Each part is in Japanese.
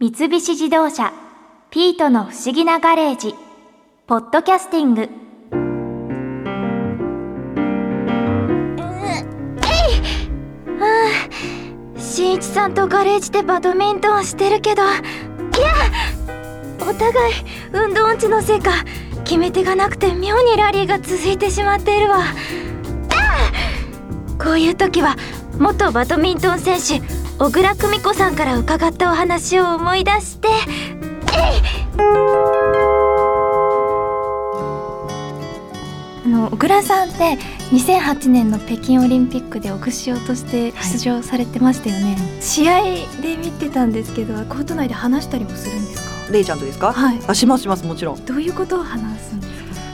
三菱自動車「ピートの不思議なガレージ」ポッドキャスティング。新一さんとガレージでバドミントンしてるけどいやお互い運動音痴のせいか決め手がなくて妙にラリーが続いてしまっているわ。こういう時は元バドミントン選手小倉久美子さんから伺ったお話を思い出して。あの小倉さんって2008年の北京オリンピックでオグシオとして出場されてましたよね、試合で見てたんですけどコート内で話したりもするんですか？レイちゃんとですか、はい。あしますしますもちろん。どういうことを話す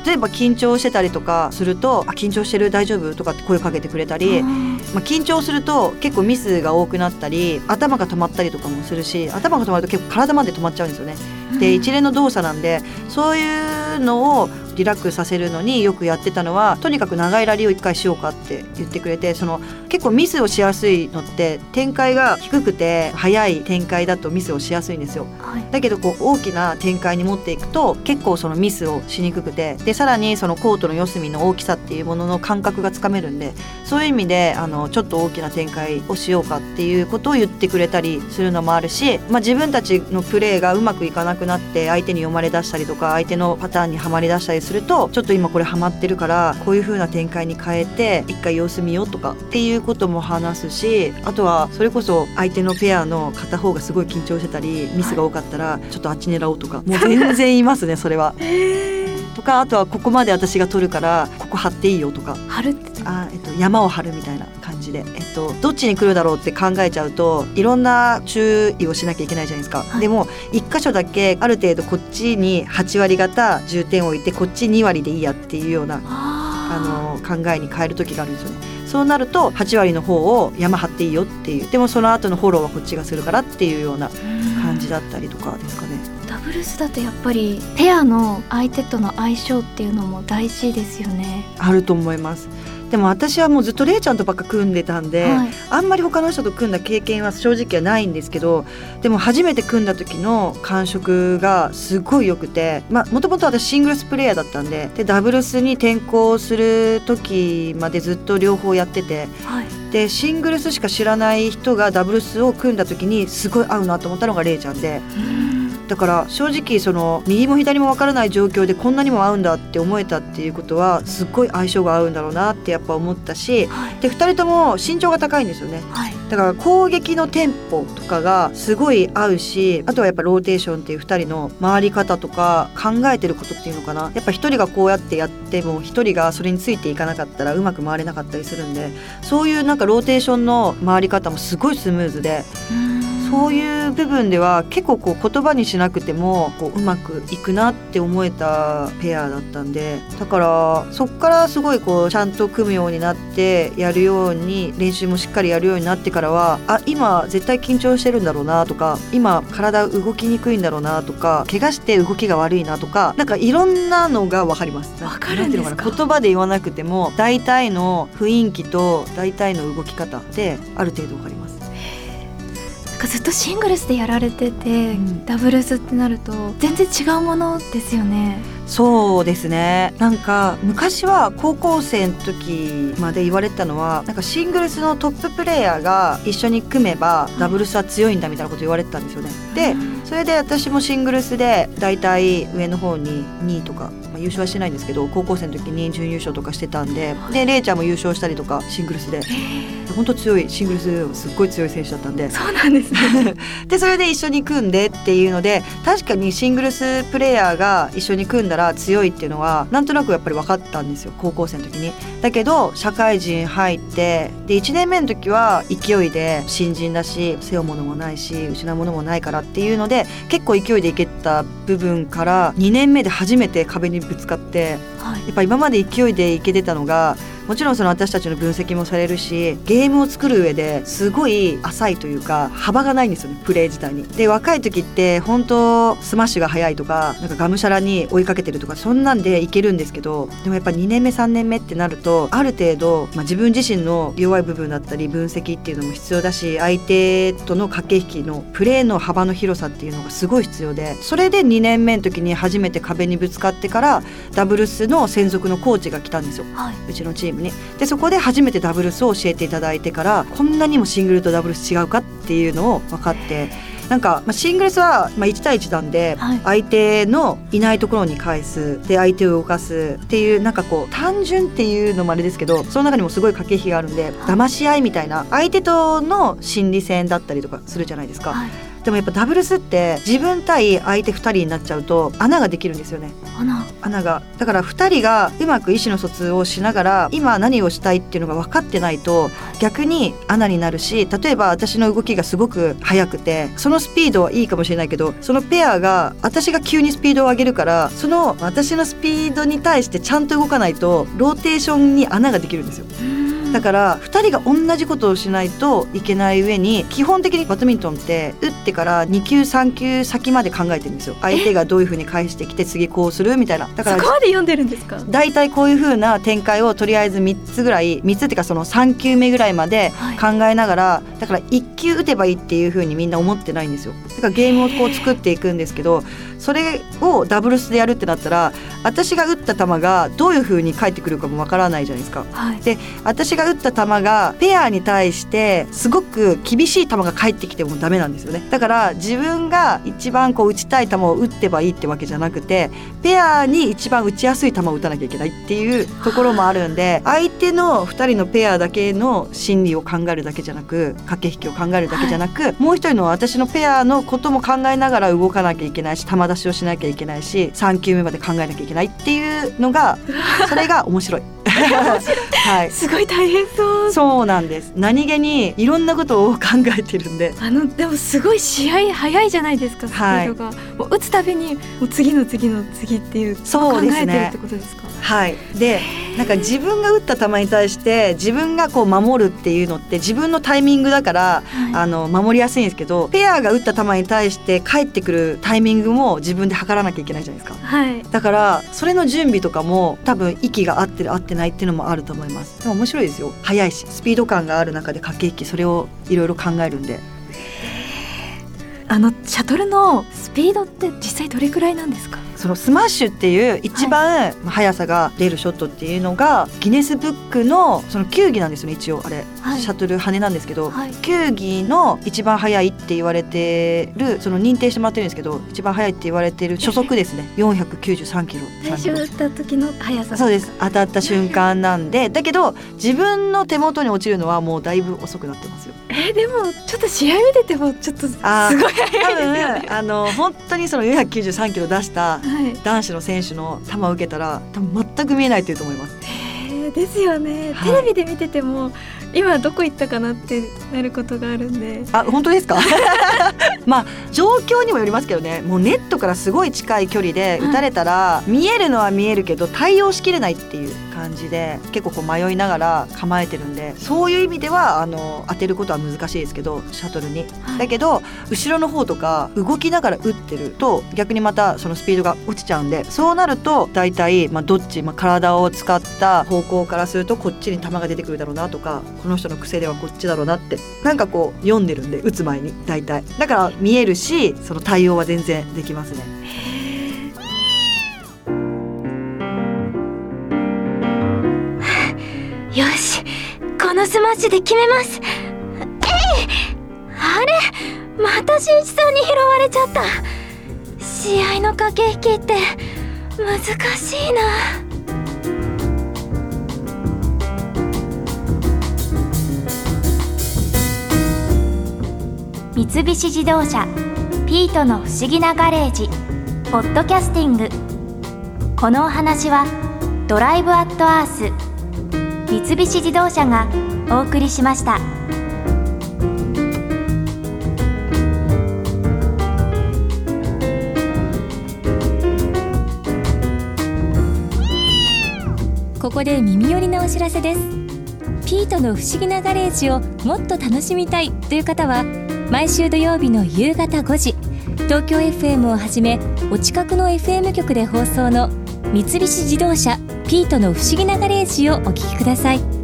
例えば緊張してたりとかすると「あ緊張してる大丈夫?」とかって声かけてくれたり、あまあ、緊張すると結構ミスが多くなったり頭が止まったりとかもするし頭が止まると結構体まで止まっちゃうんですよね。ーで一連の動作なんでそういうのをリラックスさせるのによくやってたのはとにかく長いラリーを一回しようかって言ってくれてその結構ミスをしやすいのって展開が低くて速い展開だとミスをしやすいんですよ。はいだけどこう大きな展開に持っていくと結構そのミスをしにくくてでさらにそのコートの四隅の大きさっていうものの感覚がつかめるんでそういう意味であのちょっと大きな展開をしようかっていうことを言ってくれたりするのもあるし、まあ、自分たちのプレーがうまくいかなくなって相手に読まれ出したりとか相手のパターンにはまり出したりするとちょっと今これはまってるからこういう風な展開に変えて一回様子見ようとかっていうことも話すしあとはそれこそ相手のペアの片方がすごい緊張してたりミスが多かったらちょっとあっち狙おうとかもう全然言いますねそれは。とかあとはここまで私が取るからここ張っていいよとか。春ってあ、えっと、山を張るみたいな感じで、えっと、どっちに来るだろうって考えちゃうといろんな注意をしなきゃいけないじゃないですか、はい。でも一箇所だけある程度こっちに8割方重点を置いてこっち2割でいいやっていうようなああの考えに変える時があるんですよね。そうなると8割の方を山張っていいよっていう。でもその後のフォローはこっちがするからっていうような感じだったりとかですかね。ダブルスだとやっぱりペアの相手との相性っていうのも大事ですよね。あると思いますでも私はもうずっとレイちゃんとばっか組んでたんで、はいあんまり他の人と組んだ経験は正直はないんですけどでも初めて組んだ時の感触がすごい良くてまあもともと私シングルスプレーヤーだったんででダブルスに転向する時までずっと両方やっててはい。でシングルスしか知らない人がダブルスを組んだ時にすごい合うなと思ったのがレイちゃんでだから正直その右も左も分からない状況でこんなにも合うんだって思えたっていうことはすっごい相性が合うんだろうなってやっぱ思ったしはい。で2人とも身長が高いんですよねはい。だから攻撃のテンポとかがすごい合うしあとはやっぱローテーションっていう2人の回り方とか考えてることっていうのかなやっぱ1人がこうやってやっても1人がそれについていかなかったらうまく回れなかったりするんでそういうなんかローテーションの回り方もすごいスムーズでそういう部分では結構こう言葉にしなくてもこううまくいくなって思えたペアだったんでだからそっからすごいこうちゃんと組むようになってやるように練習もしっかりやるようになってからはあ今絶対緊張してるんだろうなとか今体動きにくいんだろうなとか怪我して動きが悪いなとかなんかいろんなのが分かります。わかるんですか？言葉で言わなくても大体の雰囲気と大体の動き方である程度分かります。かずっとシングルスでやられてて、うんダブルスってなると全然違うものですよね。そうですね。なんか昔は高校生の時まで言われてたのはなんかシングルスのトッププレーヤーが一緒に組めばダブルスは強いんだみたいなこと言われてたんですよね。でそれで私もシングルスで大体上の方に2位とか、まあ、優勝はしてないんですけど高校生の時に準優勝とかしてたんででレイちゃんも優勝したりとかシングルスで。本当強いシングルスすっごい強い選手だったんで。そうなんですね。でそれで一緒に組んでっていうので確かにシングルスプレーヤーが一緒に組んだら強いっていうのはなんとなくやっぱり分かったんですよ高校生の時に。だけど社会人入ってで1年目の時は勢いで新人だし背負うものもないし失うものもないからっていうので結構勢いでいけた部分から2年目で初めて壁にぶつかってはい。やっぱ今まで勢いでいけてたのがもちろんその私たちの分析もされるしゲームを作る上ですごい浅いというか幅がないんですよねプレイ自体に。で若い時って本当スマッシュが速いとかなんかがむしゃらに追いかけてるとかそんなんでいけるんですけどでもやっぱ2年目3年目ってなるとある程度、まあ、自分自身の弱い部分だったり分析っていうのも必要だし相手との駆け引きのプレーの幅の広さっていうのがすごい必要でそれで2年目の時に初めて壁にぶつかってからダブルスの専属のコーチが来たんですよ、はい、うちのチームに。でそこで初めてダブルスを教えていただいてからこんなにもシングルとダブルス違うかっていうのを分かって。なんか、まあ、シングルスは、まあ、1対1なんで、はい、相手のいないところに返すで相手を動かすっていうなんかこう単純っていうのもあれですけどその中にもすごい駆け引きがあるんで、はい、騙し合いみたいな相手との心理戦だったりとかするじゃないですか。はいでもやっぱダブルスって自分対相手2人になっちゃうと穴ができるんですよね。穴。穴が。だから2人がうまく意思の疎通をしながら今何をしたいっていうのが分かってないと逆に穴になるし例えば私の動きがすごく速くてそのスピードはいいかもしれないけどそのペアが私が急にスピードを上げるからその私のスピードに対してちゃんと動かないとローテーションに穴ができるんですよ。だから2人が同じことをしないといけない上に基本的にバドミントンって打ってから2球3球先まで考えてるんですよ。相手がどういうふうに返してきて次こうするみたいな。だからそこまで読んでるんですか？大体こういうふうな展開をとりあえず3つぐらい3つっていうかその3球目ぐらいまで考えながら、はい、だから1球打てばいいっていうふうにみんな思ってないんですよ。だからゲームをこう作っていくんですけどそれをダブルスでやるってなったら私が打った球がどういうふうに返ってくるかもわからないじゃないですか。はい、で私が打った球がペアに対してすごく厳しい球が返ってきてもダメなんですよね。だから自分が一番こう打ちたい球を打ってばいいってわけじゃなくてペアに一番打ちやすい球を打たなきゃいけないっていうところもあるんで相手の2人のペアだけの心理を考えるだけじゃなく駆け引きを考えるだけじゃなく、はい、もう一人の私のペアのことも考えながら動かなきゃいけないし球出しをしなきゃいけないし3球目まで考えなきゃいけないっていうのが それが面白い。はい、すごい大変そう。そうなんです。何気にいろんなことを考えてるんで。あのでもすごい試合早いじゃないですかスピードが、はい、もう打つたびにもう次の次の次っていうそうですね。考えてるってことですか？はい。でなんか自分が打った球に対して自分がこう守るっていうのって自分のタイミングだから、はい、あの守りやすいんですけどペアが打った球に対して返ってくるタイミングも自分で測らなきゃいけないじゃないですか、はい、だからそれの準備とかも多分息が合ってる合ってないっていうのもあると思います。でも面白いですよ。速いしスピード感がある中で駆け引きそれをいろいろ考えるんであのシャトルのスピードって実際どれくらいなんですか？そのスマッシュっていう一番速さが出るショットっていうのがギネスブックのその球技なんですよね一応あれ、はい、シャトル羽なんですけど、はい、球技の一番速いって言われてるその認定してもらってるんですけど一番速いって言われてる初速ですね。493キロ。最初打った時の速さ。そうです。当たった瞬間なんで。だけど自分の手元に落ちるのはもうだいぶ遅くなってますよ。えー、でもちょっと試合見ててもちょっとすごい速いですよね。あの本当にその493キロ出した男子の選手の球を受けたら多分全く見えないというと思います。ですよね、はい、テレビで見てても今どこ行ったかなってなることがあるんで。あ本当ですか？まあ状況にもよりますけどね。もうネットからすごい近い距離で打たれたら、はい、見えるのは見えるけど対応しきれないっていう感じで結構こう迷いながら構えてるんでそういう意味ではあの当てることは難しいですけどシャトルに、はい、だけど後ろの方とか動きながら打ってると逆にまたそのスピードが落ちちゃうんでそうなると大体、まあ、どっち、まあ、体を使った方向からするとこっちに球が出てくるだろうなとかこの人の癖ではこっちだろうなってなんかこう読んでるんで打つ前に大体。だから見えるしその対応は全然できますね。スマッシュで決めます。えい！あれ？また新一さんに拾われちゃった。試合の駆け引きって難しいな。三菱自動車ピートの不思議なガレージポッドキャスティング。このお話はドライブアットアース三菱自動車がお送りしました。ここで耳寄りなお知らせですピートの不思議なガレージをもっと楽しみたいという方は毎週土曜日の夕方5時東京 FM をはじめお近くの FM 局で放送の三菱自動車ピートの不思議なガレージをお聞きください